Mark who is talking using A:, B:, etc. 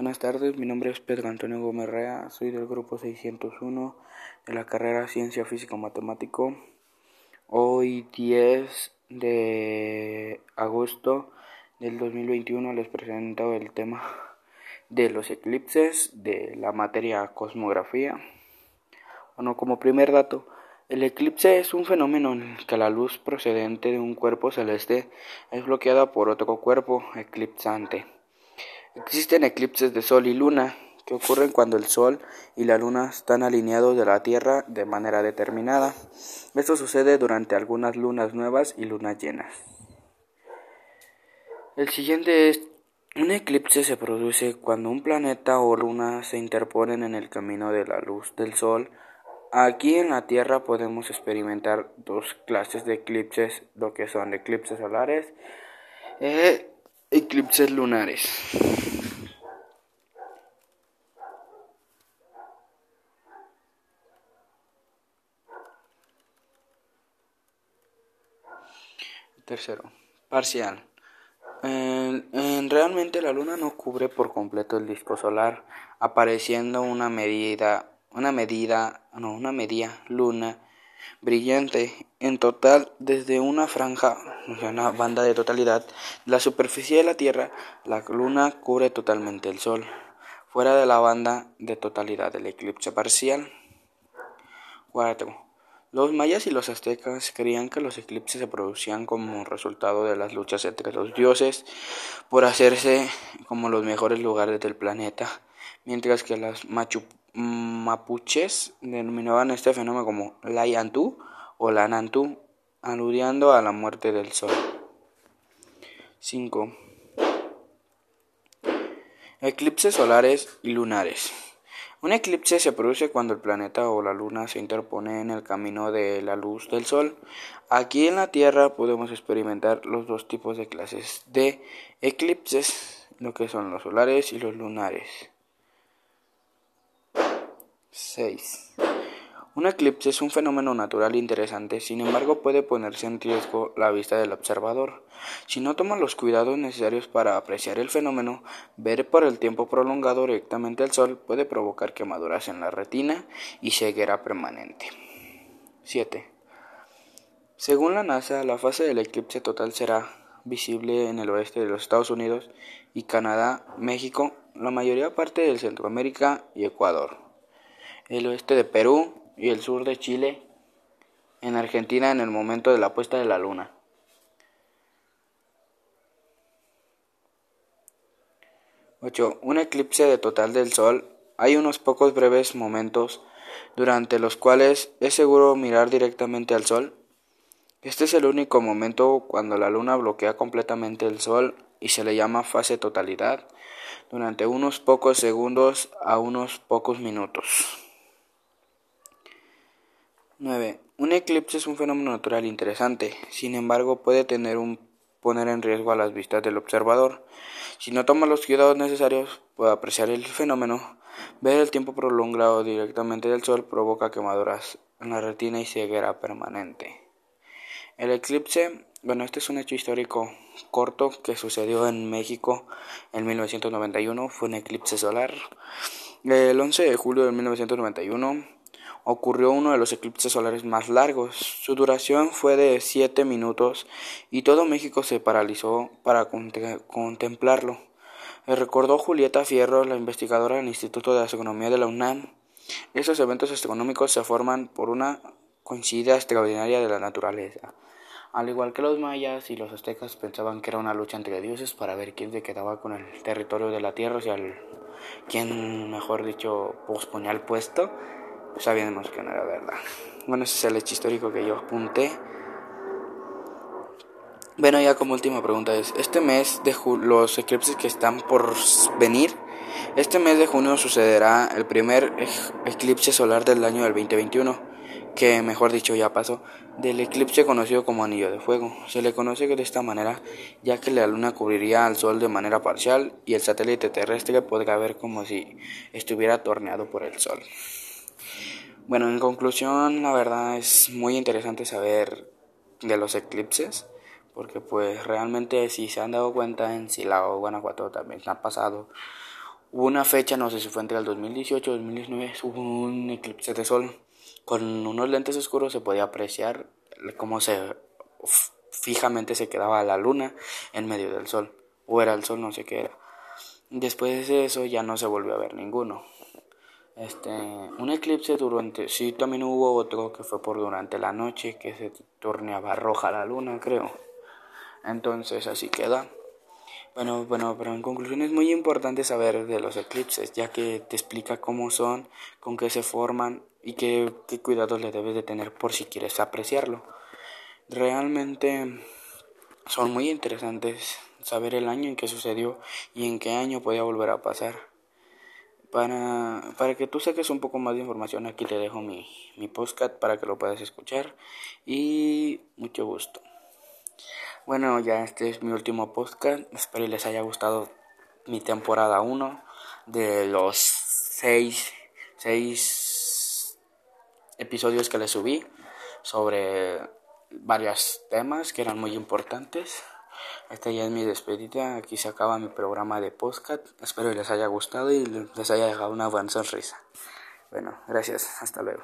A: Buenas tardes, mi nombre es Pedro Antonio Gómez Rea, soy del grupo 601 de la carrera Ciencia Físico Matemático. Hoy 10 de agosto del 2021 les presento el tema de los eclipses de la materia cosmografía. Bueno, como primer dato, el eclipse es un fenómeno en el que la luz procedente de un cuerpo celeste es bloqueada por otro cuerpo eclipsante. Existen eclipses de Sol y Luna, que ocurren cuando el Sol y la Luna están alineados de la Tierra de manera determinada. Esto sucede durante algunas lunas nuevas y lunas llenas. El siguiente es un eclipse se produce cuando un planeta o luna se interponen en el camino de la luz del Sol. Aquí en la Tierra podemos experimentar dos clases de eclipses, lo que son eclipses solares e eclipses lunares. Tercero, parcial. En, realmente la luna no cubre por completo el disco solar, apareciendo una medida, una medida, no, una media luna brillante en total desde una franja, una banda de totalidad, la superficie de la Tierra, la luna cubre totalmente el Sol, fuera de la banda de totalidad del eclipse parcial. Los mayas y los aztecas creían que los eclipses se producían como resultado de las luchas entre los dioses por hacerse como los mejores lugares del planeta, mientras que los mapuches denominaban este fenómeno como Layantú o Lanantú, aludiendo a la muerte del sol. 5. Eclipses solares y lunares. Un eclipse se produce cuando el planeta o la luna se interpone en el camino de la luz del sol. Aquí en la Tierra podemos experimentar los dos tipos de clases de eclipses, lo que son los solares y los lunares. 6. Un eclipse es un fenómeno natural interesante, sin embargo puede ponerse en riesgo la vista del observador. Si no toma los cuidados necesarios para apreciar el fenómeno, ver por el tiempo prolongado directamente al sol puede provocar quemaduras en la retina y ceguera permanente. 7. Según la NASA, la fase del eclipse total será visible en el oeste de los Estados Unidos y Canadá, México, la mayoría parte de Centroamérica y Ecuador, el oeste de Perú, y el sur de Chile en Argentina en el momento de la puesta de la luna. Ocho. Un eclipse de total del Sol. Hay unos pocos breves momentos durante los cuales es seguro mirar directamente al Sol. Este es el único momento cuando la Luna bloquea completamente el Sol y se le llama fase totalidad durante unos pocos segundos a unos pocos minutos. 9. Un eclipse es un fenómeno natural interesante, sin embargo puede tener un, poner en riesgo a las vistas del observador. Si no toma los cuidados necesarios para apreciar el fenómeno, ver el tiempo prolongado directamente del sol provoca quemaduras en la retina y ceguera permanente. El eclipse, bueno, este es un hecho histórico corto que sucedió en México en 1991, fue un eclipse solar. El 11 de julio de 1991 ocurrió uno de los eclipses solares más largos. Su duración fue de siete minutos y todo México se paralizó para contemplarlo. Le recordó Julieta Fierro, la investigadora del Instituto de Astronomía de la UNAM. Esos eventos astronómicos se forman por una coincidencia extraordinaria de la naturaleza. Al igual que los mayas y los aztecas pensaban que era una lucha entre dioses para ver quién se quedaba con el territorio de la tierra, o sea, quién, mejor dicho, posponía el puesto sabíamos que no era verdad. Bueno, ese es el hecho histórico que yo apunté. Bueno, ya como última pregunta es, este mes de los eclipses que están por venir, este mes de junio sucederá el primer eclipse solar del año del 2021, que mejor dicho ya pasó, del eclipse conocido como anillo de fuego. Se le conoce de esta manera ya que la luna cubriría al sol de manera parcial y el satélite terrestre podrá ver como si estuviera torneado por el sol. Bueno, en conclusión, la verdad es muy interesante saber de los eclipses, porque pues realmente si se han dado cuenta en Silao, Guanajuato también ha pasado, hubo una fecha, no sé si fue entre el 2018 o 2019, hubo un eclipse de sol. Con unos lentes oscuros se podía apreciar cómo se fijamente se quedaba la luna en medio del sol. O era el sol, no sé qué era. Después de eso ya no se volvió a ver ninguno. Este, un eclipse durante, sí, también hubo otro que fue por durante la noche, que se torneaba roja la luna, creo. Entonces así queda. Bueno, bueno, pero en conclusión es muy importante saber de los eclipses, ya que te explica cómo son, con qué se forman y qué, qué cuidados le debes de tener por si quieres apreciarlo. Realmente son muy interesantes saber el año en que sucedió y en qué año podía volver a pasar. Para, para que tú saques un poco más de información, aquí te dejo mi, mi para que lo puedas escuchar y mucho gusto. Bueno, ya este es mi último podcast. Espero les haya gustado mi temporada 1 de los 6 episodios que les subí sobre varios temas que eran muy importantes. Esta ya es mi despedida. Aquí se acaba mi programa de podcast. Espero les haya gustado y les haya dejado una buena sonrisa. Bueno, gracias. Hasta luego.